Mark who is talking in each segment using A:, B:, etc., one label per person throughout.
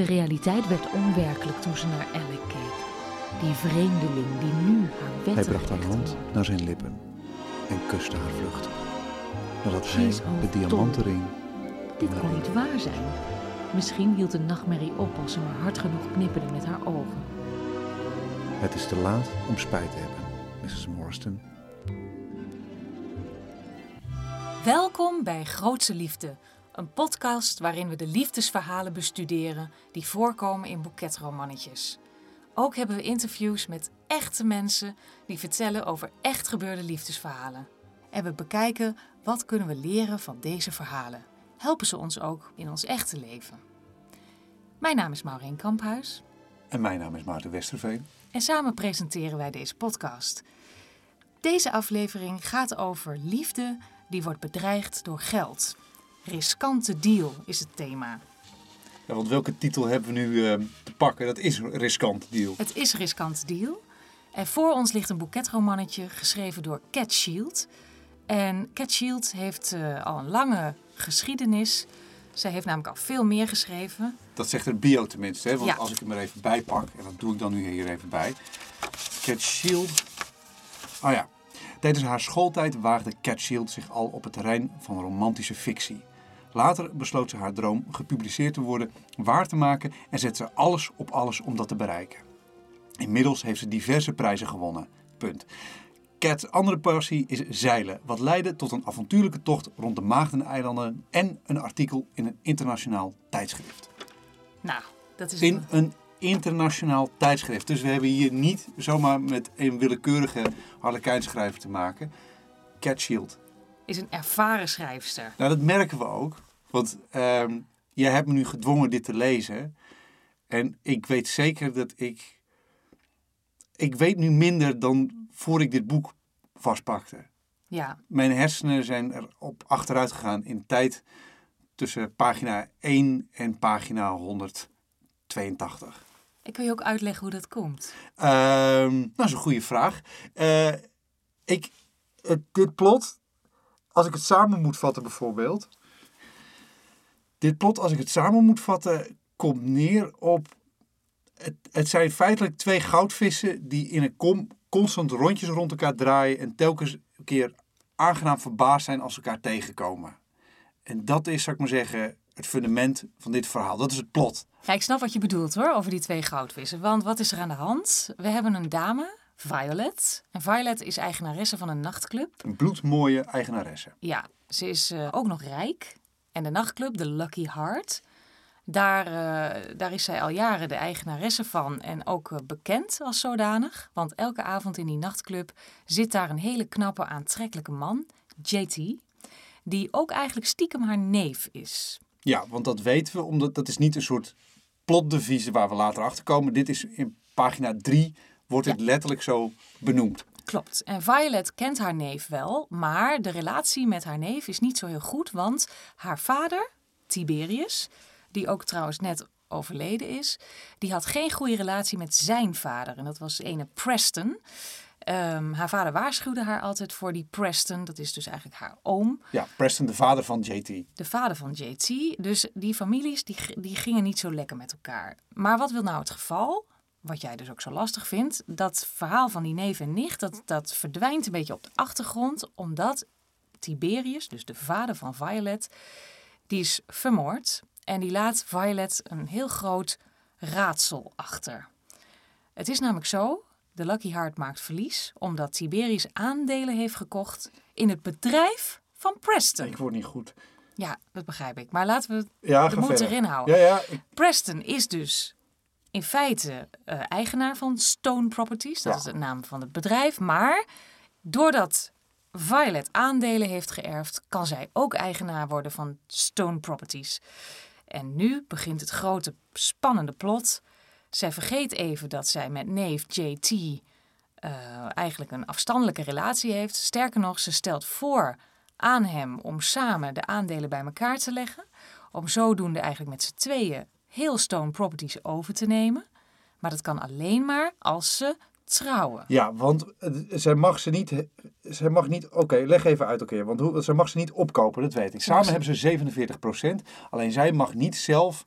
A: De realiteit werd onwerkelijk toen ze naar Alec keek. Die vreemdeling die nu haar
B: Hij
A: wetten
B: bracht haar hand naar zijn lippen en kuste haar vlucht. Nadat hij
A: is
B: de
A: overtom.
B: diamanten ring
A: Dit kon niet waar zijn. Misschien hield de nachtmerrie op als ze maar hard genoeg knipperde met haar ogen.
B: Het is te laat om spijt te hebben, Mrs. Morriston.
C: Welkom bij Grootse Liefde, een podcast waarin we de liefdesverhalen bestuderen die voorkomen in boeketromannetjes. Ook hebben we interviews met echte mensen die vertellen over echt gebeurde liefdesverhalen. En we bekijken wat kunnen we leren van deze verhalen. Helpen ze ons ook in ons echte leven? Mijn naam is Maureen Kamphuis
B: En mijn naam is Maarten Westerveen.
C: en samen presenteren wij deze podcast. Deze aflevering gaat over liefde die wordt bedreigd door geld. Riskante deal is het thema.
D: Ja, want welke titel hebben we nu eh, te pakken? Dat is een riskant deal.
C: Het is riskante deal. En voor ons ligt een boeketromannetje geschreven door Cat Shield. En Cat Shield heeft eh, al een lange geschiedenis. Zij heeft namelijk al veel meer geschreven.
D: Dat zegt het bio tenminste. Hè? Want
C: Ja.
D: als ik hem er even bij pak, en dat doe ik dan nu hier even bij. Cat Shield. Ah ja. Tijdens haar schooltijd waagde Cat Shield zich al op het terrein van romantische fictie. Later besloot ze haar droom gepubliceerd te worden waar te maken en zette ze alles op alles om dat te bereiken. Inmiddels heeft ze diverse prijzen gewonnen. Punt. Cat's andere passie is zeilen, wat leidde tot een avontuurlijke tocht rond de Maagdeneilanden en een artikel in een internationaal tijdschrift.
C: Nou, dat is
D: In een internationaal tijdschrift. Dus we hebben hier niet zomaar met een willekeurige harlekijnschrijver te maken. Cat Shield.
C: Is een ervaren schrijfster.
D: Nou, dat merken we ook. Want ehm, jij hebt me nu gedwongen dit te lezen. En ik weet zeker dat ik... Ik weet nu minder dan voor ik dit boek vastpakte.
C: Ja,
D: Mijn hersenen zijn erop achteruit gegaan in tijd tussen pagina 1 en pagina 182.
C: ik wil je ook uitleggen hoe dat komt.
D: Ehm nou, dat is een goede vraag. Eh, ik, het, dit plot, als ik het samen moet vatten bijvoorbeeld. Dit plot, als ik het samen moet vatten, komt neer op... Het, het zijn feitelijk twee goudvissen die in een kom constant rondjes rond elkaar draaien... en telkens een keer aangenaam verbaasd zijn als ze elkaar tegenkomen. En dat is, zou ik maar zeggen, het fundament van dit verhaal. Dat is het plot.
C: Ja, ik snap wat je bedoelt hoor, over die twee goudvissen. Want wat is er aan de hand? We hebben een dame, Violet. En Violet is eigenaresse van een nachtclub.
D: Een bloedmooie eigenaresse.
C: Ja, ze is eh, ook nog rijk. En de nachtclub, de Lucky Heart, daar, eh, daar is zij al jaren de eigenaresse van en ook eh, bekend als zodanig. Want elke avond in die nachtclub zit daar een hele knappe, aantrekkelijke man, JT, die ook eigenlijk stiekem haar neef is.
D: Ja, want dat weten we, omdat dat is niet een soort plotdevies waar we later achter komen. Dit is in pagina 3 wordt het letterlijk zo benoemd.
C: Klopt. En Violet kent haar neef wel, maar de relatie met haar neef is niet zo heel goed, want haar vader, Tiberius, die ook trouwens net overleden is, die had geen goede relatie met zijn vader. En dat was ene Preston. Ehm, haar vader waarschuwde haar altijd voor die Preston, dat is dus eigenlijk haar oom,
D: Ja, Preston, de vader van JT.
C: de vader van JT. Dus die families die, die gingen niet zo lekker met elkaar. Maar wat wil nou het geval? Wat jij dus ook zo lastig vindt, dat verhaal van die neef en nicht, dat, dat verdwijnt een beetje op de achtergrond, omdat Tiberius, dus de vader van Violet, die is vermoord. En die laat Violet een heel groot raadsel achter. Het is namelijk zo, de Lucky Heart maakt verlies, omdat Tiberius aandelen heeft gekocht in het bedrijf van Preston.
D: Ik word niet goed.
C: Ja, dat begrijp ik. Maar laten we
D: Ja,
C: de moed
D: verder.
C: erin houden.
D: Ja, ja. Ik,
C: Preston is dus in feite eh, eigenaar van Stone Properties. Dat
D: Ja.
C: is de naam van het bedrijf. Maar doordat Violet aandelen heeft geërfd, kan zij ook eigenaar worden van Stone Properties. En nu begint het grote spannende plot. Zij vergeet even dat zij met neef JT eh, eigenlijk een afstandelijke relatie heeft. Sterker nog, ze stelt voor aan hem om samen de aandelen bij elkaar te leggen. Om zodoende eigenlijk met z'n tweeën heel Stone Properties over te nemen. Maar dat kan alleen maar als ze trouwen.
D: ja, want eh, zij mag ze niet... Zij mag niet... Oké, leg even uit oké. want hoe, zij mag ze niet opkopen, dat weet ik. Samen
C: ze-
D: hebben ze 47% Alleen zij mag niet zelf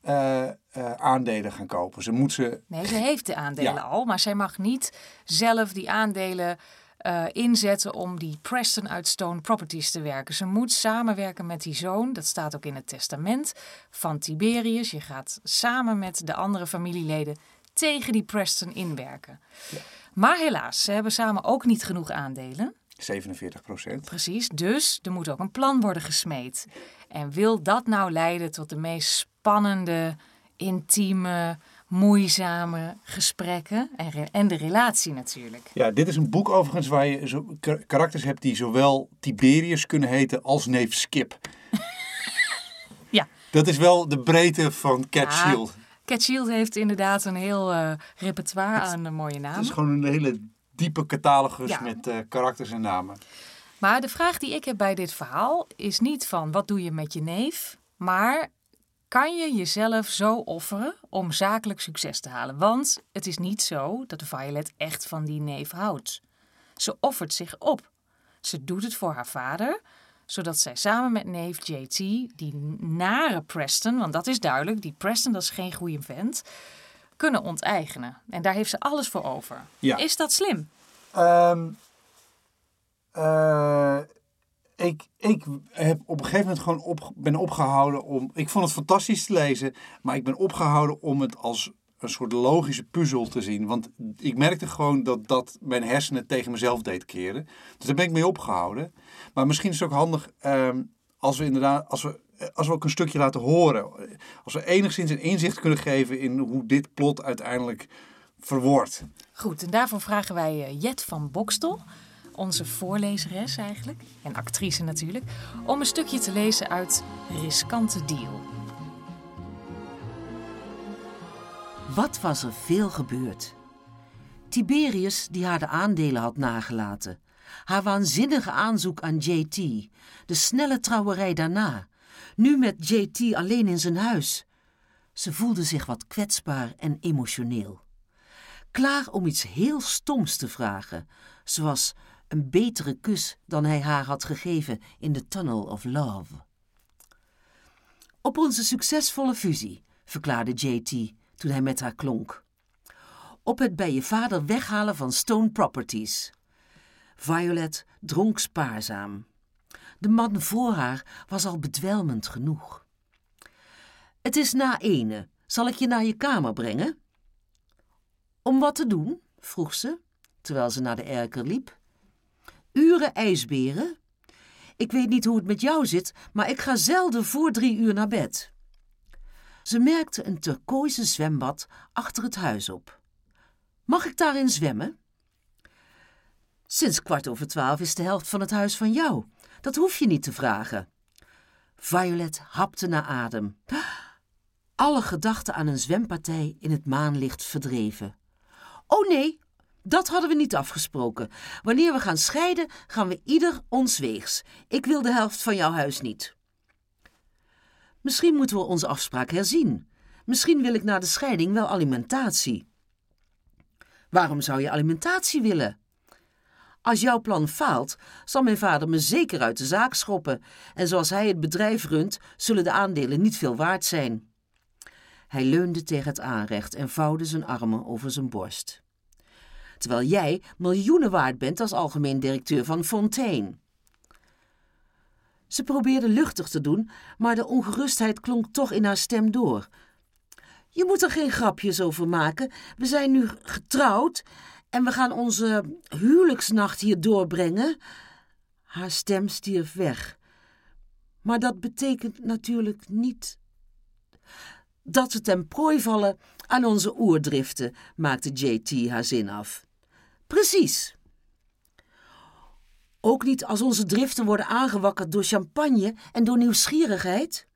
D: eh, eh, aandelen gaan kopen. Ze moet ze...
C: Nee, ze heeft de aandelen
D: Ja.
C: al, maar zij mag niet zelf die aandelen eh, inzetten om die Preston uit Stone Properties te werken. Ze moet samenwerken met die zoon, dat staat ook in het testament van Tiberius. Je gaat samen met de andere familieleden tegen die Preston inwerken. Maar helaas, ze hebben samen ook niet genoeg aandelen.
D: 47 procent.
C: Precies, dus er moet ook een plan worden gesmeed. En wil dat nou leiden tot de meest spannende, intieme, moeizame gesprekken en, en de relatie natuurlijk?
D: Ja, dit is een boek overigens waar je zo, kar- karakters hebt die zowel Tiberius kunnen heten als neef Skip.
C: Ja.
D: Dat is wel de breedte van Cat
C: Ja,
D: Shield.
C: Cat Shield heeft inderdaad een heel eh, repertoire aan de mooie
D: Het
C: namen.
D: is gewoon een hele diepe catalogus
C: Ja.
D: met eh, karakters en namen.
C: Maar de vraag die ik heb bij dit verhaal is niet van wat doe je met je neef, maar kan je jezelf zo offeren om zakelijk succes te halen? Want het is niet zo dat Violet echt van die neef houdt. Ze offert zich op. Ze doet het voor haar vader, zodat zij samen met neef JT die nare Preston, want dat is duidelijk, die Preston dat is geen goede vent, kunnen onteigenen. En daar heeft ze alles voor over.
D: Ja.
C: Is dat slim?
D: Ehm, eh, ik, ik heb op een gegeven moment gewoon op, ben opgehouden om. Ik vond het fantastisch te lezen, maar ik ben opgehouden om het als een soort logische puzzel te zien. Want ik merkte gewoon dat dat mijn hersenen tegen mezelf deed keren. Dus daar ben ik mee opgehouden. Maar misschien is het ook handig ehm, als we inderdaad, als we, als we ook een stukje laten horen. Als we enigszins een inzicht kunnen geven in hoe dit plot uiteindelijk verwoordt.
C: Goed, en daarvoor vragen wij eh, Jet van Bokstel, onze voorlezeres eigenlijk, en actrice natuurlijk, om een stukje te lezen uit Riskante Deal.
E: Wat was er veel gebeurd? Tiberius, die haar de aandelen had nagelaten, haar waanzinnige aanzoek aan JT, de snelle trouwerij daarna, nu met JT alleen in zijn huis. Ze voelde zich wat kwetsbaar en emotioneel. Klaar om iets heel stoms te vragen, zoals een betere kus dan hij haar had gegeven in de Tunnel of Love. Op onze succesvolle fusie, verklaarde JT toen hij met haar klonk. Op het bij je vader weghalen van Stone Properties. Violet dronk spaarzaam. De man voor haar was al bedwelmend genoeg. Het is na ene. Zal ik je naar je kamer brengen? Om wat te doen? vroeg ze, terwijl ze naar de erker liep. Uren ijsberen? Ik weet niet hoe het met jou zit, maar ik ga zelden voor drie uur naar bed. Ze merkte een turkooizen zwembad achter het huis op. Mag ik daarin zwemmen? Sinds kwart over twaalf is de helft van het huis van jou. Dat hoef je niet te vragen. Violet hapte naar adem. Alle gedachten aan een zwempartij in het maanlicht verdreven. Oh nee, dat hadden we niet afgesproken. Wanneer we gaan scheiden, gaan we ieder ons weegs. Ik wil de helft van jouw huis niet. Misschien moeten we onze afspraak herzien. Misschien wil ik na de scheiding wel alimentatie. Waarom zou je alimentatie willen? Als jouw plan faalt, zal mijn vader me zeker uit de zaak schoppen. En zoals hij het bedrijf runt, zullen de aandelen niet veel waard zijn. Hij leunde tegen het aanrecht en vouwde zijn armen over zijn borst. Terwijl jij miljoenen waard bent als algemeen directeur van Fontaine. Ze probeerde luchtig te doen, maar de ongerustheid klonk toch in haar stem door. Je moet er geen grapjes over maken. We zijn nu getrouwd en we gaan onze huwelijksnacht hier doorbrengen. Haar stem stierf weg. Maar dat betekent natuurlijk niet dat we ten prooi vallen aan onze oerdriften, maakte JT haar zin af. Precies. Ook niet als onze driften worden aangewakkerd door champagne en door nieuwsgierigheid?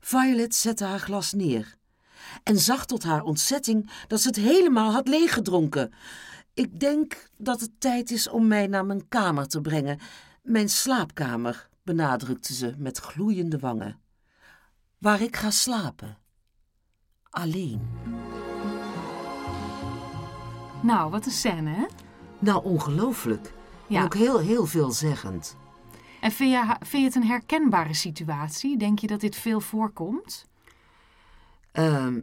E: Violet zette haar glas neer en zag tot haar ontzetting dat ze het helemaal had leeggedronken. Ik denk dat het tijd is om mij naar mijn kamer te brengen. Mijn slaapkamer, benadrukte ze met gloeiende wangen. Waar ik ga slapen. Alleen.
A: Nou, wat een scène, hè?
E: Nou, ongelooflijk.
A: Ja.
E: En ook heel, heel veelzeggend.
A: En vind je, vind je het een herkenbare situatie? Denk je dat dit veel voorkomt?
E: Ehm,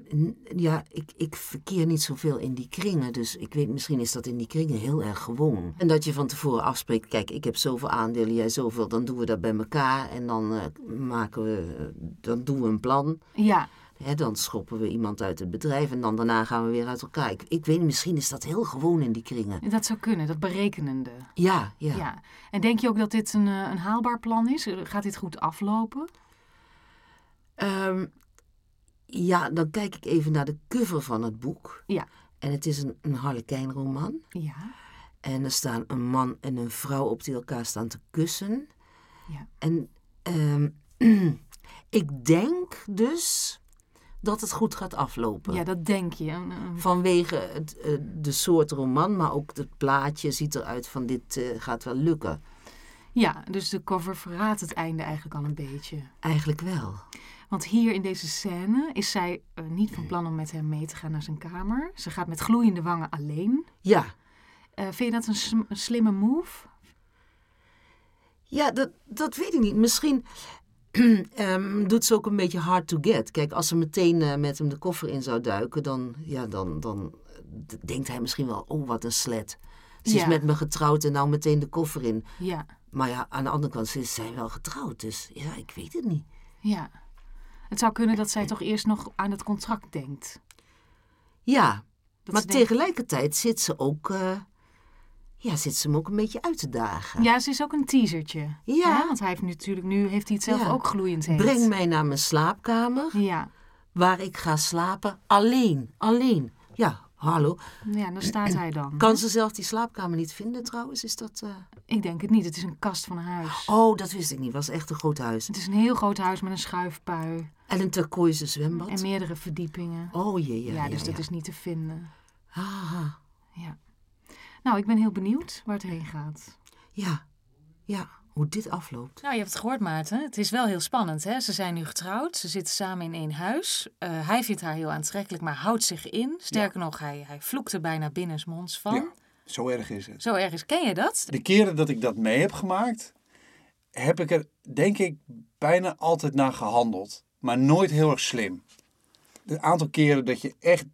E: ja, ik, ik verkeer niet zoveel in die kringen, dus ik weet, misschien is dat in die kringen heel erg gewoon. En dat je van tevoren afspreekt, kijk, ik heb zoveel aandelen, jij zoveel, dan doen we dat bij elkaar en dan eh, maken we, dan doen we een plan.
C: Ja,
E: Dan schoppen we iemand uit het bedrijf en dan daarna gaan we weer uit elkaar. Ik, ik weet niet, misschien is dat heel gewoon in die kringen.
C: dat zou kunnen, dat berekenende.
E: Ja, ja.
C: Ja. En denk je ook dat dit een, eh, een haalbaar plan is? Gaat dit goed aflopen?
E: Ehm, ja, dan kijk ik even naar de cover van het boek.
C: Ja.
E: En het is een, een Harlekijnroman.
C: Ja.
E: En er staan een man en een vrouw op die elkaar staan te kussen.
C: Ja.
E: En ehm, ik denk dus dat het goed gaat aflopen.
C: Ja, dat denk je.
E: Vanwege het, eh, de soort roman, maar ook het plaatje ziet eruit van dit eh, gaat wel lukken.
C: Ja, dus de cover verraadt het einde eigenlijk al een beetje.
E: Eigenlijk wel.
C: Want hier in deze scène is zij eh, niet van plan om met hem mee te gaan naar zijn kamer. Ze gaat met gloeiende wangen alleen.
E: Ja,
C: vind je dat een, sm- een slimme move?
E: Ja, dat, dat weet ik niet. Misschien ehm, doet ze ook een beetje hard to get. Kijk, als ze meteen eh, met hem de koffer in zou duiken, dan, ja, dan, dan denkt hij misschien wel, oh, wat een slet. Ze is met me getrouwd en nou meteen de koffer in.
C: Ja,
E: Maar ja, aan de andere kant is zij wel getrouwd, dus ja, ik weet het niet.
C: ja. Het zou kunnen dat zij toch eerst nog aan het contract denkt.
E: Ja,
C: Dat
E: maar
C: ze denkt-
E: tegelijkertijd zit ze ook, eh, ja, zit ze hem ook een beetje uit te dagen.
C: Ja, ze is ook een teasertje.
E: Ja.
C: Want hij heeft natuurlijk nu heeft hij het zelf
E: Ja.
C: ook gloeiend heet.
E: Breng mij naar mijn slaapkamer,
C: Ja.
E: waar ik ga slapen, alleen, alleen. Ja, hallo.
C: ja, daar staat hij dan.
E: Kan ze zelf die slaapkamer niet vinden trouwens? Is dat... eh,
C: Ik denk het niet. Het is een kast van een huis.
E: Oh, dat wist ik niet. Het was echt een groot huis.
C: Het is een heel groot huis met een schuifpui
E: En een turquoise zwembad.
C: en meerdere verdiepingen.
E: Oh jee, ja,
C: ja,
E: ja,
C: dus dat is niet te vinden.
E: Ah,
C: Ja. Nou, ik ben heel benieuwd waar het heen gaat.
E: ja, ja, hoe dit afloopt.
C: Nou, je hebt het gehoord, Maarten. Het is wel heel spannend, hè? Ze zijn nu getrouwd. Ze zitten samen in één huis. Eh, hij vindt haar heel aantrekkelijk, maar houdt zich in. Sterker nog, hij, hij vloekt er bijna binnensmonds van.
D: Ja, zo erg is het.
C: Zo ergens ken je dat?
D: De keren dat ik dat mee heb gemaakt, heb ik er denk ik bijna altijd naar gehandeld. Maar nooit heel erg slim. Het aantal keren dat je echt,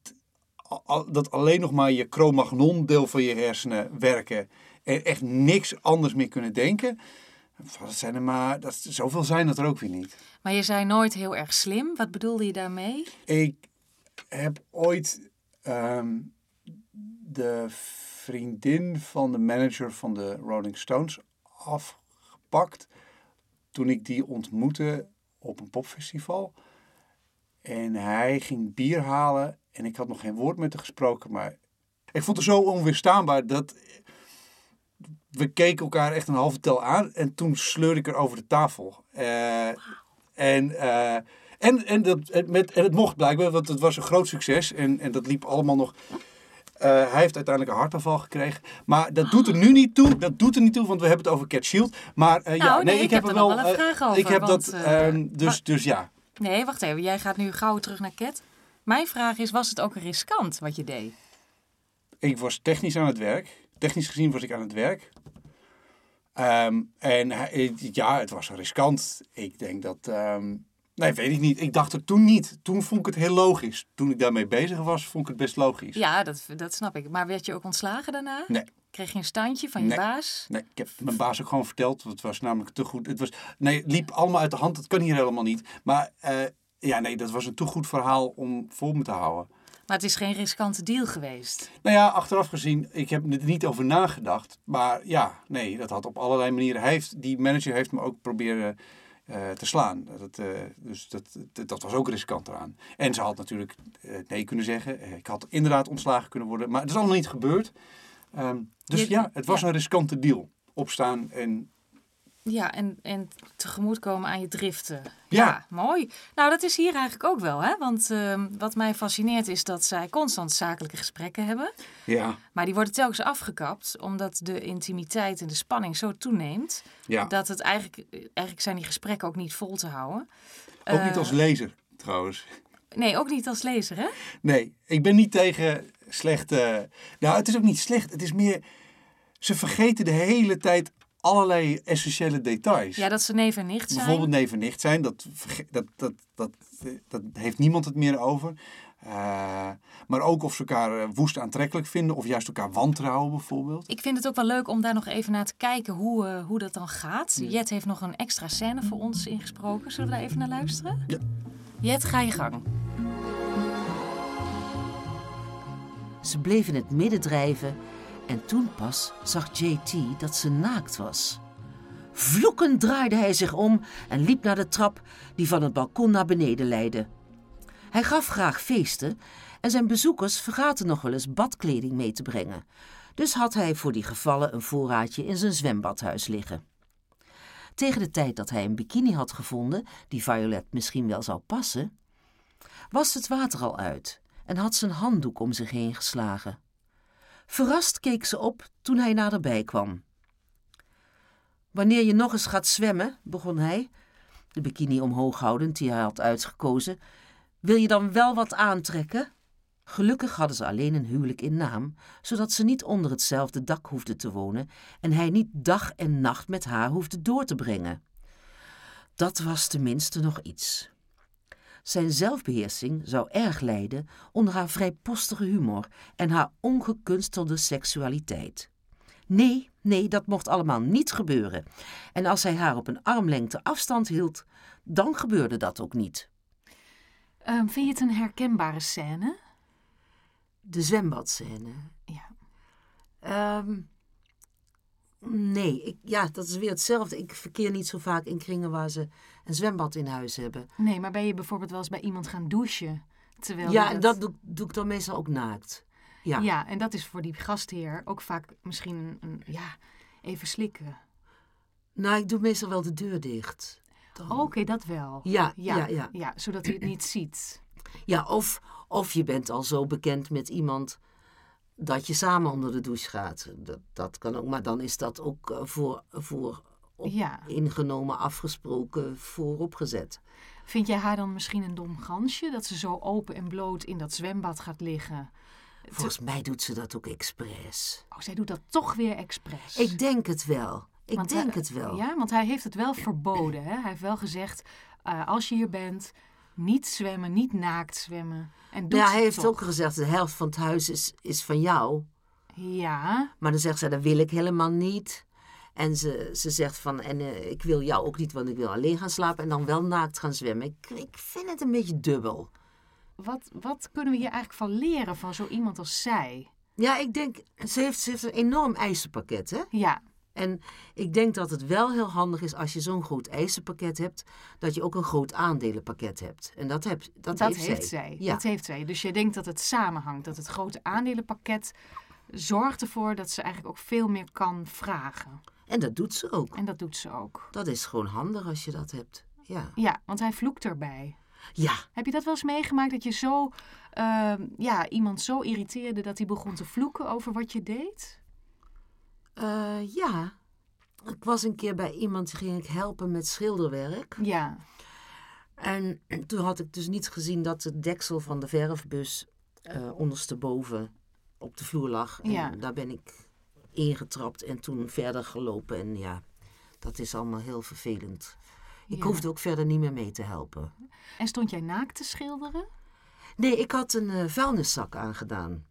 D: dat alleen nog maar je Cro-Magnon deel van je hersenen werken. En echt niks anders meer kunnen denken. Dat zijn er maar, dat, zoveel zijn dat er ook weer niet.
C: Maar je zei nooit heel erg slim. Wat bedoelde je daarmee?
D: Ik heb ooit ehm, de vriendin van de manager van de Rolling Stones afgepakt. Toen ik die ontmoette op een popfestival. En hij ging bier halen en ik had nog geen woord met haar gesproken. Maar ik vond het zo onweerstaanbaar dat we keken elkaar echt een halve tel aan. En toen sleurde ik er over de tafel. Eh, en, eh, en, en, dat, met, en het mocht blijkbaar, want het was een groot succes. En, en dat liep allemaal nog. Eh, hij heeft uiteindelijk een hartaanval gekregen. Maar dat doet er nu niet toe. Dat doet er niet toe, want we hebben het over Cat Shield. Maar eh, ja,
C: Nou,
D: nee,
C: nee,
D: ik, heb er wel.
C: nog wel een vraag over,
D: Ik heb
C: want,
D: dat.
C: eh,
D: ehm, dus, dus ja.
C: Nee, wacht even. Jij gaat nu gauw terug naar Cat. Mijn vraag is, was het ook riskant wat je deed?
D: Ik was technisch aan het werk. Technisch gezien was ik aan het werk. Ehm, en ja, het was riskant. Ik denk dat. ehm, nee, weet ik niet. Ik dacht er toen niet. Toen vond ik het heel logisch. Toen ik daarmee bezig was, vond ik het best logisch.
C: Ja, dat, dat snap ik. Maar werd je ook ontslagen daarna?
D: Nee.
C: Kreeg je een standje van je
D: Nee.
C: baas?
D: Nee, ik heb mijn baas ook gewoon verteld. want Het was namelijk te goed. Het was, nee, het liep allemaal uit de hand. Dat kan hier helemaal niet. Maar eh, ja, nee, dat was een te goed verhaal om voor me te houden.
C: Maar het is geen riskante deal geweest.
D: Nou ja, achteraf gezien, ik heb er niet over nagedacht. Maar ja, nee, dat had op allerlei manieren. Hij heeft, die manager heeft me ook proberen eh, te slaan. Dat, eh, dus dat, dat, dat was ook riskant eraan. En ze had natuurlijk eh, nee kunnen zeggen. Ik had inderdaad ontslagen kunnen worden. Maar het is allemaal niet gebeurd. Ehm, dus
C: Je-
D: ja, het was
C: ja.
D: een riskante deal. Opstaan en
C: Ja, en, en tegemoetkomen aan je driften.
D: Ja.
C: Ja. mooi. Nou, dat is hier eigenlijk ook wel, hè? Want ehm, wat mij fascineert is dat zij constant zakelijke gesprekken hebben.
D: ja,
C: Maar die worden telkens afgekapt, omdat de intimiteit en de spanning zo toeneemt.
D: ja.
C: Dat het eigenlijk, eigenlijk zijn die gesprekken ook niet vol te houden.
D: ook niet
C: Eh,
D: als lezer trouwens.
C: Nee, ook niet als lezer, hè?
D: Nee, ik ben niet tegen slechte. Nou, het is ook niet slecht. Het is meer. Ze vergeten de hele tijd allerlei essentiële details.
C: Ja, dat ze neef en nicht zijn.
D: Bijvoorbeeld neef en nicht zijn, dat, dat, dat, dat, dat heeft niemand het meer over. Eh, maar ook of ze elkaar eh, woest aantrekkelijk vinden of juist elkaar wantrouwen bijvoorbeeld.
C: Ik vind het ook wel leuk om daar nog even naar te kijken hoe, eh, hoe dat dan gaat. Jet heeft nog een extra scène voor ons ingesproken. Zullen we daar even naar luisteren?
D: Ja.
C: Jet, ga je gang.
E: Ze bleef in het midden drijven en toen pas zag JT dat ze naakt was. Vloekend draaide hij zich om en liep naar de trap die van het balkon naar beneden leidde. Hij gaf graag feesten en zijn bezoekers vergaten nog wel eens badkleding mee te brengen. Dus had hij voor die gevallen een voorraadje in zijn zwembadhuis liggen. Tegen de tijd dat hij een bikini had gevonden, die Violet misschien wel zou passen, was het water al uit en had een handdoek om zich heen geslagen. Verrast keek ze op toen hij naderbij kwam. Wanneer je nog eens gaat zwemmen, begon hij, de bikini omhoog houdend die hij had uitgekozen, wil je dan wel wat aantrekken? Gelukkig hadden ze alleen een huwelijk in naam, zodat ze niet onder hetzelfde dak hoefden te wonen en hij niet dag en nacht met haar hoefde door te brengen. Dat was tenminste nog iets. Zijn zelfbeheersing zou erg lijden onder haar vrijpostige humor en haar ongekunstelde seksualiteit. Nee, nee, dat mocht allemaal niet gebeuren. En als hij haar op een armlengte afstand hield, dan gebeurde dat ook niet.
C: Ehm, vind je het een herkenbare scène?
E: De zwembadscène.
C: Ja.
E: Ehm, nee, ik, ja, dat is weer hetzelfde. Ik verkeer niet zo vaak in kringen waar ze een zwembad in huis hebben.
C: Nee, maar ben je bijvoorbeeld wel eens bij iemand gaan douchen? Terwijl
E: ja, en dat doe, doe ik dan meestal ook naakt. Ja.
C: Ja. en dat is voor die gastheer ook vaak misschien een, een ja, even slikken.
E: Nou, ik doe meestal wel de deur dicht. Dan-
C: Oh, Oké, dat wel.
E: Ja,
C: ja,
E: ja, ja.
C: ja, zodat hij het niet ziet.
E: Ja, of, of je bent al zo bekend met iemand dat je samen onder de douche gaat. Dat, dat kan ook, maar dan is dat ook eh, voor, voor op-
C: Ja.
E: ingenomen, afgesproken, vooropgezet.
C: Vind jij haar dan misschien een dom gansje? Dat ze zo open en bloot in dat zwembad gaat liggen?
E: Volgens mij doet ze dat ook expres.
C: Oh, zij doet dat toch weer expres.
E: Ik denk het wel. Ik
C: Want
E: denk
C: hij-
E: het wel.
C: Ja, want hij heeft het wel verboden. Hè? Hij heeft wel gezegd, eh, als je hier bent, niet zwemmen, niet naakt zwemmen. En doet
E: ja,
C: het
E: hij heeft
C: toch.
E: ook gezegd, de helft van het huis is, is van jou.
C: Ja,
E: Maar dan zegt ze, dat wil ik helemaal niet. En ze, ze zegt van, en eh, ik wil jou ook niet, want ik wil alleen gaan slapen en dan wel naakt gaan zwemmen. Ik, ik vind het een beetje dubbel.
C: wat, wat kunnen we hier eigenlijk van leren van zo iemand als zij?
E: Ja, ik denk, ze heeft, ze heeft een enorm eisenpakket, hè?
C: Ja,
E: En ik denk dat het wel heel handig is als je zo'n groot eisenpakket hebt, dat je ook een groot aandelenpakket hebt. En dat, heb, dat,
C: dat
E: heeft,
C: heeft,
E: zij.
C: zij.
E: Ja.
C: Dat heeft zij. Dus je denkt dat het samenhangt. Dat het grote aandelenpakket zorgt ervoor dat ze eigenlijk ook veel meer kan vragen.
E: En dat doet ze ook.
C: En dat doet ze ook.
E: Dat is gewoon handig als je dat hebt. Ja.
C: Ja, want hij vloekt erbij.
E: Ja,
C: Heb je dat wel eens meegemaakt dat je zo, ehm, ja, iemand zo irriteerde dat hij begon te vloeken over wat je deed?
E: eh, ja. Ik was een keer bij iemand, die ging ik helpen met schilderwerk.
C: Ja,
E: En toen had ik dus niet gezien dat het deksel van de verfbus eh ondersteboven op de vloer lag. En
C: Ja.
E: daar ben ik ingetrapt en toen verder gelopen. En ja, dat is allemaal heel vervelend. Ik
C: Ja.
E: hoefde ook verder niet meer mee te helpen.
C: En stond jij naakt te schilderen?
E: Nee, ik had een eh, vuilniszak aangedaan.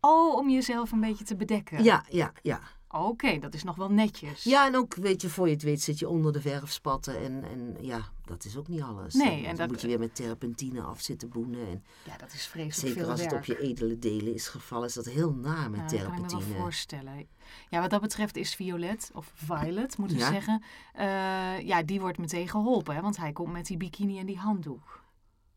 C: Oh, om jezelf een beetje te bedekken.
E: Ja, ja, ja.
C: Oké, dat is nog wel netjes.
E: Ja, en ook, weet je, voor je het weet zit je onder de verfspatten. En, en ja, dat is ook niet alles.
C: Nee,
E: Dan
C: en dat-
E: moet je weer met terpentine af zitten boenen. En
C: Ja, dat is vreselijk
E: zeker
C: veel
E: als het
C: werk.
E: op je edele delen is gevallen, is dat heel naar met
C: Ja, dat kan ik me wel
E: terpentine.
C: voorstellen. Ja, wat dat betreft is Violet, of Violet moeten we
E: Ja.
C: zeggen, eh, ja, die wordt meteen geholpen. Hè, want hij komt met die bikini en die handdoek.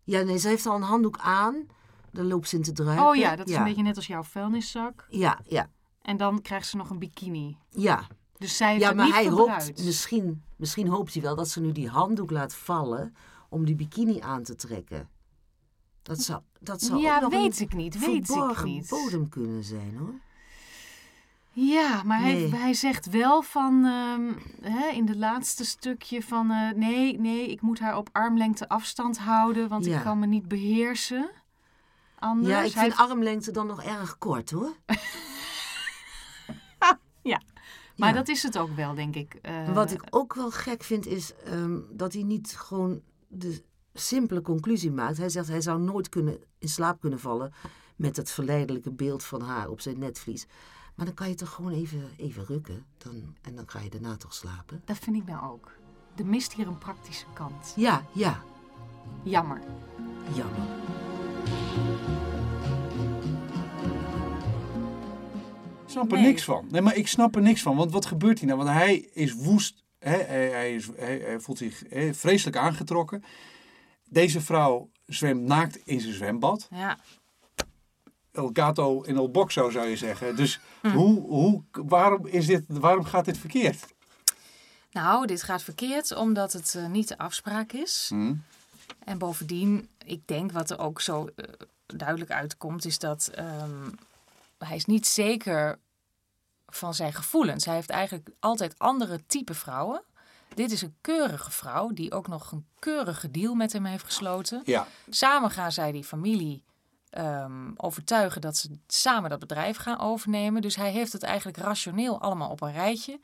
E: Ja, nee, ze heeft al een handdoek aan. Daar loopt ze in te druipen.
C: Oh ja, dat is een beetje net als jouw vuilniszak.
E: Ja, ja,
C: En dan krijgt ze nog een bikini.
E: ja.
C: Dus zij heeft
E: Ja,
C: het
E: maar
C: niet
E: hij
C: gebruikt.
E: hoopt, misschien, misschien hoopt hij wel dat ze nu die handdoek laat vallen om die bikini aan te trekken. Dat zou, dat zou
C: ja,
E: ook nog
C: weet
E: een
C: ik niet, weet ik niet.
E: bodem kunnen zijn, hoor.
C: Ja, maar hij,
E: Nee.
C: hij zegt wel van ehm, hè, in de laatste stukje van eh, nee, nee, ik moet haar op armlengte afstand houden, want
E: Ja.
C: ik kan me niet beheersen. Anders.
E: Ja, ik vind armlengte dan nog erg kort, hoor.
C: Ja. Maar
E: Ja.
C: dat is het ook wel, denk ik. Eh,
E: Wat ik ook wel gek vind is ehm, dat hij niet gewoon de simpele conclusie maakt. Hij zegt hij zou nooit kunnen, in slaap kunnen vallen met het verleidelijke beeld van haar op zijn netvlies. Maar dan kan je toch gewoon even, even rukken dan, en dan ga je daarna toch slapen.
C: Dat vind ik nou ook. Er mist hier een praktische kant.
E: Ja, ja,
C: Jammer.
E: jammer.
D: Snap er
C: Nee.
D: niks van. Nee, maar ik snap er niks van. Want wat gebeurt hier nou? Want hij is woest. Hè? Hij, hij, is, hij, hij voelt zich hè, vreselijk aangetrokken. Deze vrouw zwemt naakt in zijn zwembad.
C: Ja.
D: El gato in el boxo zou je zeggen. Dus hoe, hoe, waarom, is dit, waarom gaat dit verkeerd?
C: Nou, dit gaat verkeerd omdat het eh, niet de afspraak is. En bovendien, ik denk wat er ook zo eh, duidelijk uitkomt, is dat ehm, hij is niet zeker van zijn gevoelens. Hij heeft eigenlijk altijd andere type vrouwen. Dit is een keurige vrouw die ook nog een keurige deal met hem heeft gesloten.
D: Ja,
C: Samen gaan zij die familie ehm, overtuigen dat ze samen dat bedrijf gaan overnemen. Dus hij heeft het eigenlijk rationeel allemaal op een rijtje.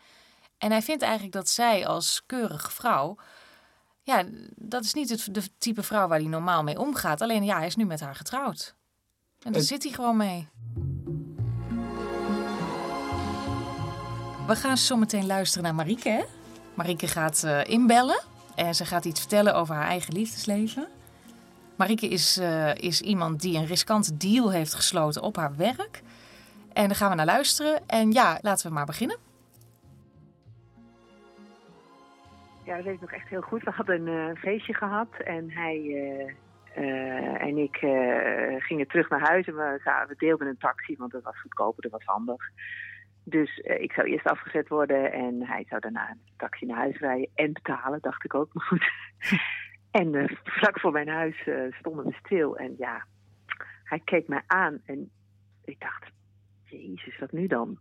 C: En hij vindt eigenlijk dat zij als keurige vrouw. Ja, dat is niet het de type vrouw waar hij normaal mee omgaat. Alleen ja, hij is nu met haar getrouwd. En daar zit hij gewoon mee. We gaan zo meteen luisteren naar Marieke. Hè? Marieke gaat eh, inbellen en ze gaat iets vertellen over haar eigen liefdesleven. Marieke is, eh, is iemand die een riskante deal heeft gesloten op haar werk. En daar gaan we naar luisteren. En ja, laten we maar beginnen.
F: Ja, dat weet ik nog echt heel goed. We hadden een eh, feestje gehad en hij en ik gingen terug naar huis. En we, we deelden een taxi, want dat was goedkoper, dat was handig. Dus eh, ik zou eerst afgezet worden en hij zou daarna een taxi naar huis rijden en betalen, dacht ik ook. Maar goed. en eh, vlak voor mijn huis eh, stonden we stil en ja, hij keek mij aan en ik dacht, jezus, wat nu dan?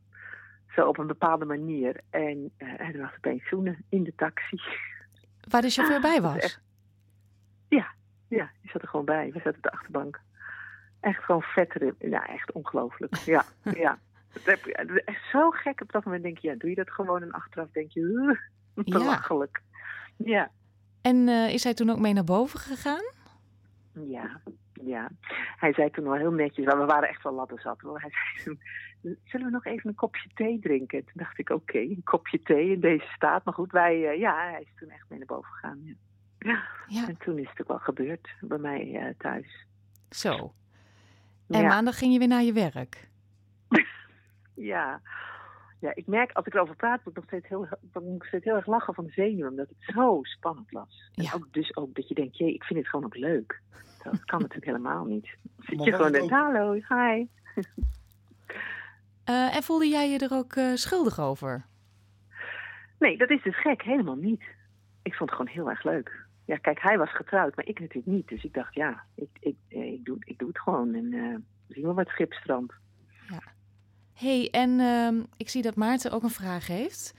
F: Zo op een bepaalde manier. En hij was opeens zoenen in de taxi.
C: Waar de chauffeur bij
F: is
C: was.
F: echt- Ja, die zat er gewoon bij. We zaten op de achterbank. Echt gewoon vet. Ja, echt ongelooflijk. Ja, ja. Zo gek. Op dat moment denk je, ja, doe je dat gewoon en achteraf denk je, uh,
C: Ja.
F: belachelijk. Ja.
C: En eh, is hij toen ook mee naar boven gegaan?
F: ja, ja. Hij zei toen wel heel netjes, we waren echt wel ladder zat. hoor. Hij zei toen, zullen we nog even een kopje thee drinken? Toen dacht ik, oké, een kopje thee in deze staat. Maar goed, wij, eh, ja, hij is toen echt mee naar boven gegaan. Ja. En toen is het ook wel gebeurd bij mij eh, thuis.
C: zo. En
F: ja.
C: maandag ging je weer naar je werk.
F: Ja. ja, ik merk als ik erover praat, moet ik nog steeds heel, dan moet ik steeds heel erg lachen van de zenuwen, omdat het zo spannend was. En
C: Ja.
F: ook, dus ook dat je denkt, jee, ik vind het gewoon ook leuk. Dat kan natuurlijk helemaal niet. Dan zit je gewoon denkt,
D: ook-
F: hallo, hi.
C: Eh, en voelde jij je er ook eh, schuldig over?
F: Nee, dat is dus gek, helemaal niet. Ik vond het gewoon heel erg leuk. Ja, kijk, hij was getrouwd, maar ik natuurlijk niet. Dus ik dacht, ja, ik, ik, eh, ik, doe, ik doe het gewoon en eh zien we wat schipstrand.
C: Hey, en ehm, ik zie dat Maarten ook een vraag heeft.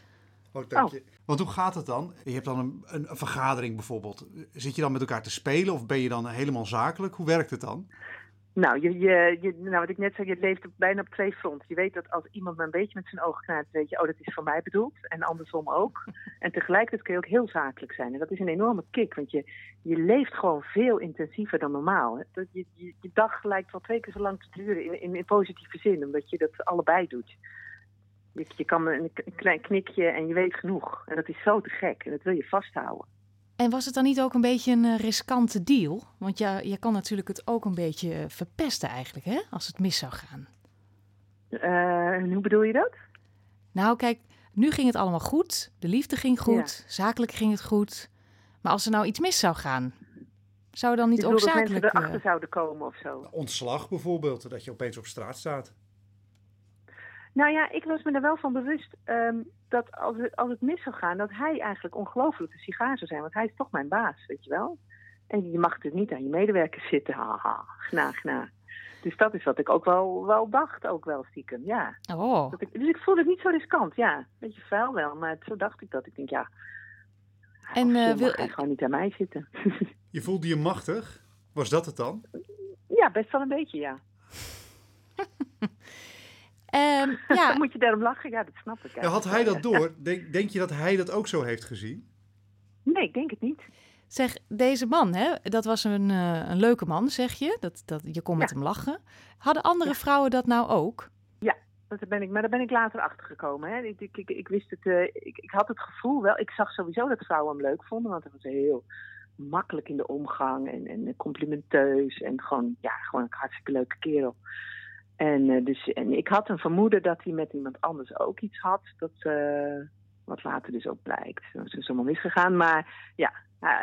D: Oh, dank je. Want hoe gaat het dan? Je hebt dan een, een, een vergadering bijvoorbeeld. Zit je dan met elkaar te spelen of ben je dan helemaal zakelijk? Hoe werkt het dan?
F: Nou, je, je, je, nou, wat ik net zei, je leeft bijna op twee fronten. Je weet dat als iemand maar een beetje met zijn ogen knijpt, weet je, oh, dat is voor mij bedoeld. En andersom ook. En tegelijkertijd kun je ook heel zakelijk zijn. En dat is een enorme kick, want je, je leeft gewoon veel intensiever dan normaal. Dat Je, je, je dag lijkt wel twee keer zo lang te duren in, in, in positieve zin, omdat je dat allebei doet. Je, je kan een, een klein knikje en je weet genoeg. En dat is zo te gek en dat wil je vasthouden.
C: En was het dan niet ook een beetje een eh, riskante deal? Want ja, je kan natuurlijk het ook een beetje eh, verpesten eigenlijk, hè? Als het mis zou gaan.
F: Eh, en hoe bedoel je dat?
C: Nou, kijk, nu ging het allemaal goed. De liefde ging goed. Zakelijk ging het goed. Maar als er nou iets mis zou gaan, zou dan niet ook
F: bedoelt dat mensen
C: zakelijk...
F: erachter zouden komen of zo?
D: Ontslag bijvoorbeeld, dat je opeens op straat staat.
F: Nou ja, ik was me er wel van bewust ehm, dat als het, als het mis zou gaan, dat hij eigenlijk ongelooflijk de sigaar zou zijn. Want hij is toch mijn baas, weet je wel. En je mag natuurlijk niet aan je medewerkers zitten. Haha, gna, gna. Dus dat is wat ik ook wel, wel dacht, ook wel stiekem, ja.
C: Oh,
F: Dat ik, dus ik voelde het niet zo riskant, ja. Beetje vuil wel, maar zo dacht ik dat. Ik denk, ja,
C: En, eh,
F: wil...
C: wil-
F: hij gewoon niet aan mij zitten.
D: Je voelde je machtig. Was dat het dan?
F: ja, best wel een beetje, ja.
A: Ehm,
F: Dan
A: ja,
F: moet je daarom lachen. Ja, dat snap ik.
D: Ja, had hij dat door? Denk, denk je dat hij dat ook zo heeft gezien?
F: Nee, ik denk het niet.
A: zeg, deze man, hè, dat was een, eh, een leuke man, zeg je. Dat, dat, je kon met
F: Ja.
A: hem lachen. Hadden andere
F: Ja.
A: vrouwen dat nou ook?
F: Dat ben ik, maar daar ben ik later achter gekomen. Hè. Ik, ik, ik, ik wist het, eh, ik, ik had het gevoel wel. Ik zag sowieso dat vrouwen hem leuk vonden, want hij was heel makkelijk in de omgang en, en complimenteus en gewoon, ja, gewoon een hartstikke leuke kerel. En, eh, dus, en ik had een vermoeden dat hij met iemand anders ook iets had, dat, eh, wat later dus ook blijkt. Dat is dus allemaal misgegaan, maar ja,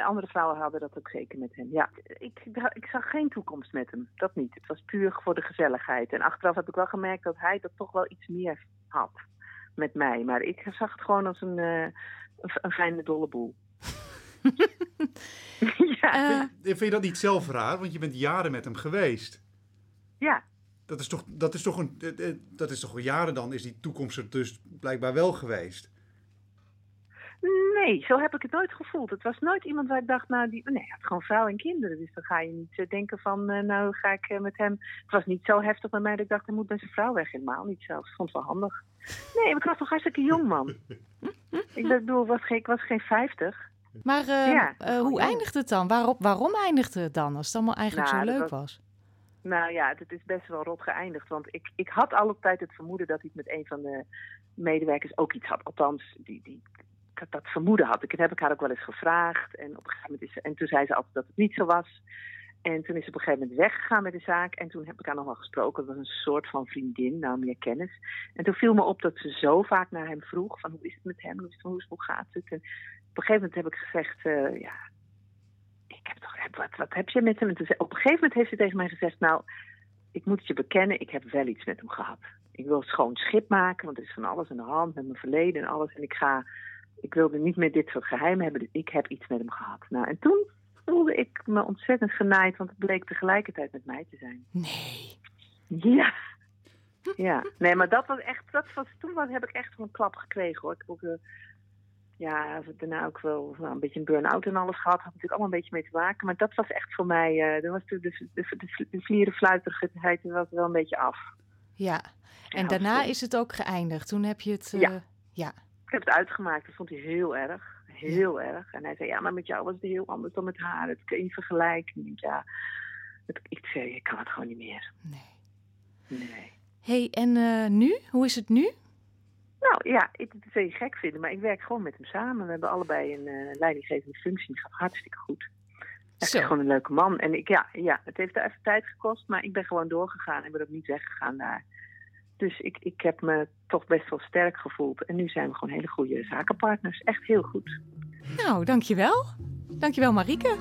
F: andere vrouwen hadden dat ook zeker met hem. Ja, ik, ik zag geen toekomst met hem, dat niet. Het was puur voor de gezelligheid. En achteraf heb ik wel gemerkt dat hij dat toch wel iets meer had met mij. Maar ik zag het gewoon als een, eh, een, fijne dolle boel. ja,
D: Vind je dat niet zelf raar? Want je bent jaren met hem geweest.
F: ja,
D: Dat is toch, dat is toch, een, eh, eh, dat is toch al jaren dan, is die toekomst er dus blijkbaar wel geweest.
F: nee, zo heb ik het nooit gevoeld. Het was nooit iemand waar ik dacht, nou, die, nee, hij had gewoon vrouw en kinderen. Dus dan ga je niet eh, denken van, nou ga ik met hem. Het was niet zo heftig bij mij dat ik dacht, hij moet met zijn vrouw weg. Helemaal niet zelfs. Ik vond het wel handig. Nee, maar ik was nog hartstikke jong, man. ik bedoel, was geen, ik was geen 50.
A: maar
F: Ja,
A: hoe
F: jong.
A: eindigt het dan? Waarom, waarom eindigde het dan, als het allemaal eigenlijk
F: Nou,
A: zo leuk
F: was-
A: was?
F: Nou ja, het is best wel rot geëindigd. Want ik, ik had altijd het vermoeden dat hij met een van de medewerkers ook iets had. Althans, die, die, dat vermoeden had ik. Dat heb ik haar ook wel eens gevraagd. En, op een gegeven moment is en toen zei ze altijd dat het niet zo was. En toen is ze op een gegeven moment weggegaan met de zaak. En toen heb ik haar nog wel gesproken. Het was een soort van vriendin, nou meer kennis. En toen viel me op dat ze zo vaak naar hem vroeg. Van hoe is het met hem? Hoe, het, hoe, hoe gaat het? En op een gegeven moment heb ik gezegd, eh, ja, ik heb toch, wat, wat heb je met hem? En toen op een gegeven moment heeft ze tegen mij gezegd, nou, ik moet het je bekennen, ik heb wel iets met hem gehad. Ik wil schoon schip maken, want er is van alles aan de hand met mijn verleden en alles. En ik ga, ik wilde niet meer dit soort geheimen hebben, dus ik heb iets met hem gehad. Nou, en toen voelde ik me ontzettend genaaid, want het bleek tegelijkertijd met mij te zijn.
A: Nee.
F: Ja. Ja, nee, maar dat was echt, dat was, toen was, heb ik echt een klap gekregen hoor. Ik heb ook, eh, ja, daarna ook wel nou, een beetje een burn-out en alles gehad. Had natuurlijk allemaal een beetje mee te maken. Maar dat was echt voor mij, eh dat was de, de, de, de, vlierenfluiterigheid was wel een beetje af.
A: Ja, en
F: Ja,
A: daarna is het ook geëindigd. Toen heb je het... eh,
F: Ja.
A: ja.
F: Ik heb het uitgemaakt, dat vond hij heel erg. Heel erg. En hij zei, ja, maar met jou was het heel anders dan met haar. Dat kun je niet vergelijken. Ja, het, ik zei, ik kan het gewoon niet meer.
A: Nee.
F: Nee.
A: hey, en eh, nu? Hoe is het nu?
F: Nou ja, ik, het zul je gek vinden, maar ik werk gewoon met hem samen. We hebben allebei een eh, leidinggevende functie. Gaat hartstikke goed. Echt
A: Zo.
F: gewoon een leuke man. En ik, ja, ja, het heeft er even tijd gekost, maar ik ben gewoon doorgegaan. Ik ben ook niet weggegaan daar. Dus ik, ik heb me toch best wel sterk gevoeld. En nu zijn we gewoon hele goede zakenpartners. Echt heel goed.
A: Nou, dankjewel. Dankjewel, Marieke.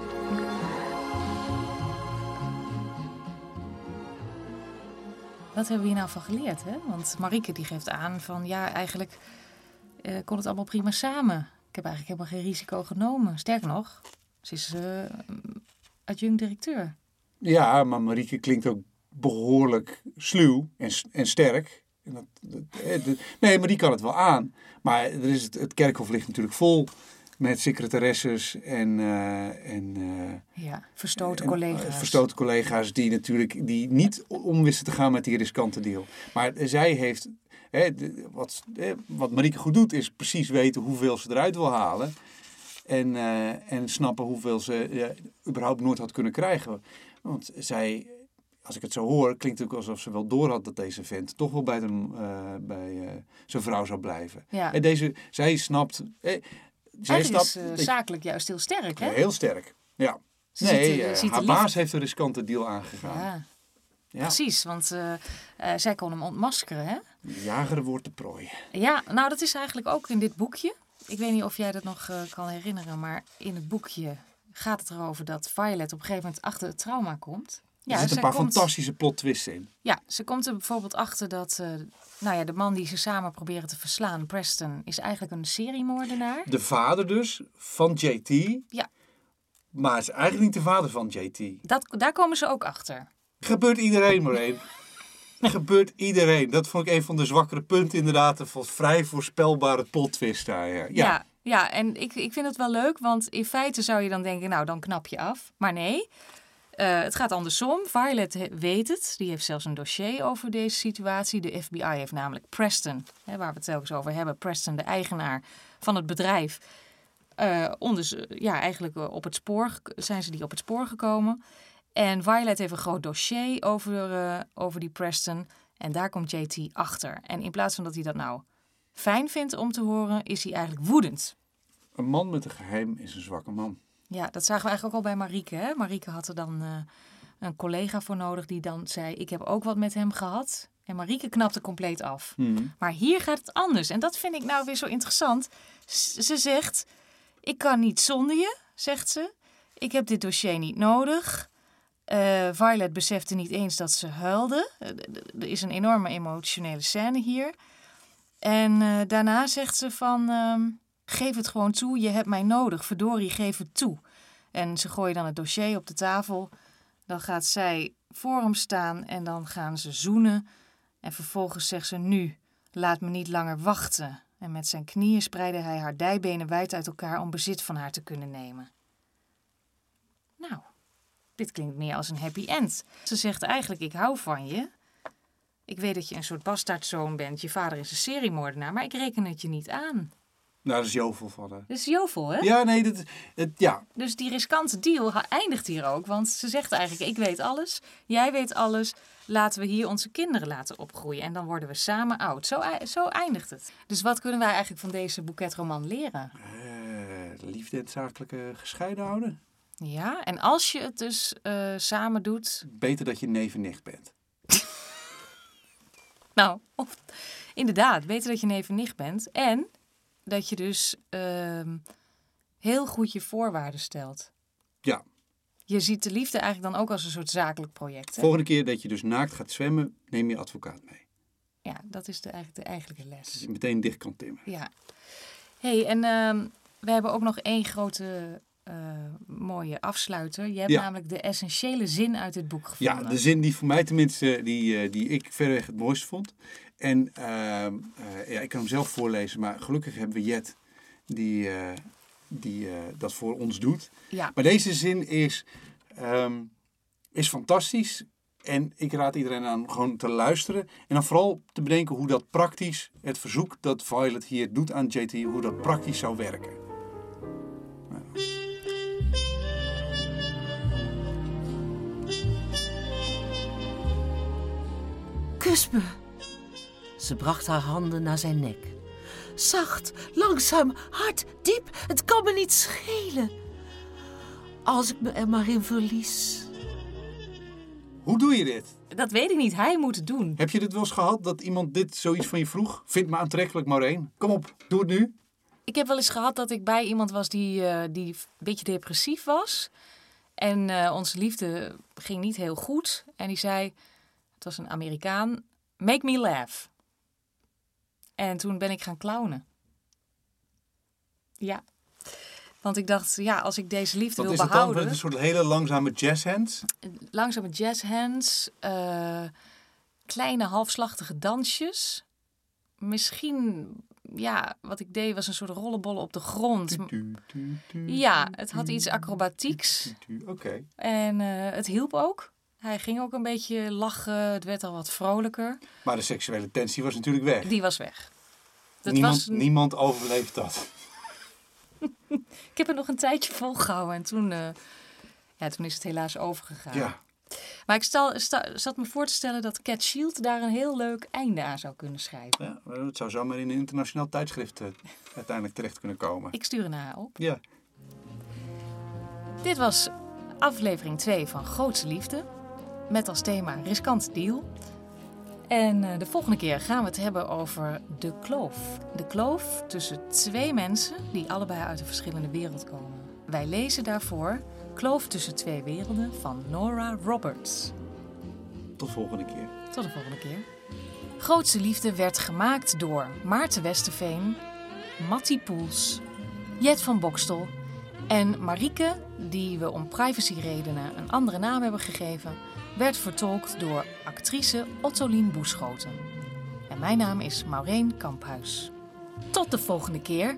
C: Wat hebben we hier nou van geleerd? Hè? Want Marieke die geeft aan van ja, eigenlijk eh, kon het allemaal prima samen. Ik heb eigenlijk helemaal geen risico genomen. Sterker nog, ze is eh adjunct-directeur.
D: Ja, maar Marieke klinkt ook behoorlijk sluw en, en sterk. En dat, eh, nee, maar die kan het wel aan. Maar er is het, het kerkhof ligt natuurlijk vol met secretaresses en, eh, en eh,
C: Ja, verstoten
D: En,
C: collega's.
D: eh, Verstoten collega's die natuurlijk die niet om wisten te gaan met die riskante deel. Maar eh, zij heeft, hè, de- wat, wat Marieke goed doet, is precies weten hoeveel ze eruit wil halen. En, eh, en snappen hoeveel ze eh, überhaupt nooit had kunnen krijgen. Want zij, als ik het zo hoor, klinkt het ook alsof ze wel door had dat deze vent toch wel bij, eh, bij eh, zijn vrouw zou blijven.
C: Ja.
D: En deze, zij snapt. Eh,
C: Eigenlijk is eh, zakelijk juist heel sterk, hè?
D: Heel sterk. Ja.
C: Ze
D: nee,
C: ziet
D: eh,
C: ziet de
D: haar baas heeft een riskante deal aangegaan.
C: Ja,
D: Ja.
C: precies. Want eh, eh, zij kon hem ontmaskeren, hè?
D: De jager wordt de prooi.
C: Ja, nou dat is eigenlijk ook in dit boekje. Ik weet niet of jij dat nog eh, kan herinneren, maar in het boekje gaat het erover dat Violet op een gegeven moment achter het trauma komt.
D: Er zitten een paar
C: komt-
D: fantastische plot twists in.
C: Ja, ze komt er bijvoorbeeld achter dat eh, nou ja, de man die ze samen proberen te verslaan, Preston, is eigenlijk een seriemoordenaar.
D: De vader dus van JT.
C: Ja.
D: Maar is eigenlijk niet de vader van JT.
C: Dat, daar komen ze ook achter.
D: Gebeurt iedereen maar één. Gebeurt iedereen. Dat vond ik een van de zwakkere punten inderdaad. Een vrij voorspelbare plot twist daar. Ja. Ja.
C: Ja, ja en ik, ik vind het wel leuk, want in feite zou je dan denken, nou dan knap je af. Maar nee, Eh, het gaat andersom. Violet weet het. Die heeft zelfs een dossier over deze situatie. De FBI heeft namelijk Preston, hè, waar we het telkens over hebben, Preston, de eigenaar van het bedrijf. onders- ja, eigenlijk eh, op het spoor zijn ze die op het spoor gekomen. En Violet heeft een groot dossier over, over die Preston. En daar komt JT achter. En in plaats van dat hij dat nou fijn vindt om te horen, is hij eigenlijk woedend.
D: Een man met een geheim is een zwakke man.
C: Ja, dat zagen we eigenlijk ook al bij Marieke. Hè? Marieke had er dan eh, een collega voor nodig die dan zei: Ik heb ook wat met hem gehad. En Marieke knapte compleet af. Maar hier gaat het anders. En dat vind ik nou weer zo interessant. S- ze zegt: Ik kan niet zonder je, zegt ze. Ik heb dit dossier niet nodig. Eh, Violet besefte niet eens dat ze huilde. Eh, Er is een enorme emotionele scène hier. En daarna zegt ze van... geef het gewoon toe, je hebt mij nodig. Verdorie, geef het toe. En ze gooien dan het dossier op de tafel. Dan gaat zij voor hem staan en dan gaan ze zoenen. En vervolgens zegt ze nu, laat me niet langer wachten. En met zijn knieën spreidde hij haar dijbenen wijd uit elkaar om bezit van haar te kunnen nemen. Nou, dit klinkt meer als een happy end. Ze zegt eigenlijk, ik hou van je. Ik weet dat je een soort bastaardzoon bent. Je vader is een seriemoordenaar, maar ik reken het je niet aan.
D: Nou, dat is Jovel van haar.
C: Dat is jovel, hè?
D: Ja, nee, dat, het, ja.
C: Dus die riskante deal eindigt hier ook. Want ze zegt eigenlijk, ik weet alles, jij weet alles. Laten we hier onze kinderen laten opgroeien. En dan worden we samen oud. Zo, zo eindigt het. Dus wat kunnen wij eigenlijk van deze boeketroman leren?
D: Eh, liefde en zakelijke gescheiden houden.
C: Ja, en als je het dus eh, samen doet...
D: Beter dat je neef en nicht bent.
C: Nou, of, inderdaad, beter dat je neef en nicht bent. En dat je dus ehm, heel goed je voorwaarden stelt.
D: Ja.
C: Je ziet de liefde eigenlijk dan ook als een soort zakelijk project. Hè?
D: Volgende keer dat je dus naakt gaat zwemmen, neem je advocaat mee.
C: Ja, dat is de, eigenlijk de eigenlijke
D: Dat
C: les.
D: je meteen dicht kan timmen.
C: Ja. hey, en ehm, we hebben ook nog één grote eh, mooie afsluiter. Je hebt
D: Ja.
C: namelijk de essentiële zin uit dit boek
D: Ja,
C: gevonden.
D: de zin die voor mij tenminste, die, eh, die ik verreweg het mooiste vond. En ehm, eh, ja, ik kan hem zelf voorlezen, maar gelukkig hebben we Jet die, eh, die eh, dat voor ons doet.
C: ja.
D: Maar deze zin is, ehm, is fantastisch. En ik raad iedereen aan gewoon te luisteren. En dan vooral te bedenken hoe dat praktisch, het verzoek dat Violet hier doet aan JT, hoe dat praktisch zou werken.
E: Kus me. Ze bracht haar handen naar zijn nek. Zacht, langzaam, hard, diep. Het kan me niet schelen. Als ik me er maar in verlies.
D: Hoe doe je dit?
C: Dat weet ik niet. Hij moet het doen.
D: Heb je dit wel eens gehad dat iemand dit zoiets van je vroeg? Vind me aantrekkelijk, Maureen. Kom op, doe het nu.
C: Ik heb wel eens gehad dat ik bij iemand was die, eh, die een beetje depressief was. En eh, onze liefde ging niet heel goed. En die zei, het was een Amerikaan, make me laugh. En toen ben ik gaan clownen. Ja. Want ik dacht, ja, als ik deze liefde
D: Wat
C: wil
D: is het dan?
C: behouden...
D: Een soort hele langzame jazzhands?
C: langzame jazzhands, eh, kleine halfslachtige dansjes. Misschien, ja, wat ik deed was een soort rollenbollen op de grond. Ja, het had iets acrobatieks
D: Oké.
C: en eh, het hielp ook. Hij ging ook een beetje lachen, het werd al wat vrolijker.
D: Maar de seksuele tensie was natuurlijk weg.
C: Die was weg. Dat
D: niemand,
C: was,
D: niemand overleeft dat.
C: ik heb het nog een tijdje volgehouden en toen, eh, ja, toen is het helaas overgegaan.
D: Ja.
C: Maar ik stel, sta- zat me voor te stellen dat Cat Shield daar een heel leuk einde aan zou kunnen schrijven.
D: ja, het zou zomaar in een internationaal tijdschrift eh, uiteindelijk terecht kunnen komen.
C: Ik stuur naar haar op.
D: Ja.
C: Dit was aflevering 2 van Grootste Liefde. Met als thema Riskant Deal. En eh, de volgende keer gaan we het hebben over de kloof. De kloof tussen twee mensen die allebei uit een verschillende wereld komen. Wij lezen daarvoor Kloof tussen twee werelden van Nora Roberts.
D: Tot volgende keer.
C: Tot de volgende keer. Grootste Liefde werd gemaakt door Maarten Westerveen, Mattie Poels, Jet van Bokstel en Marieke, die we om privacyredenen een andere naam hebben gegeven, werd vertolkt door actrice Ottolien Boeschoten. En mijn naam is Maureen Kamphuis. Tot de volgende keer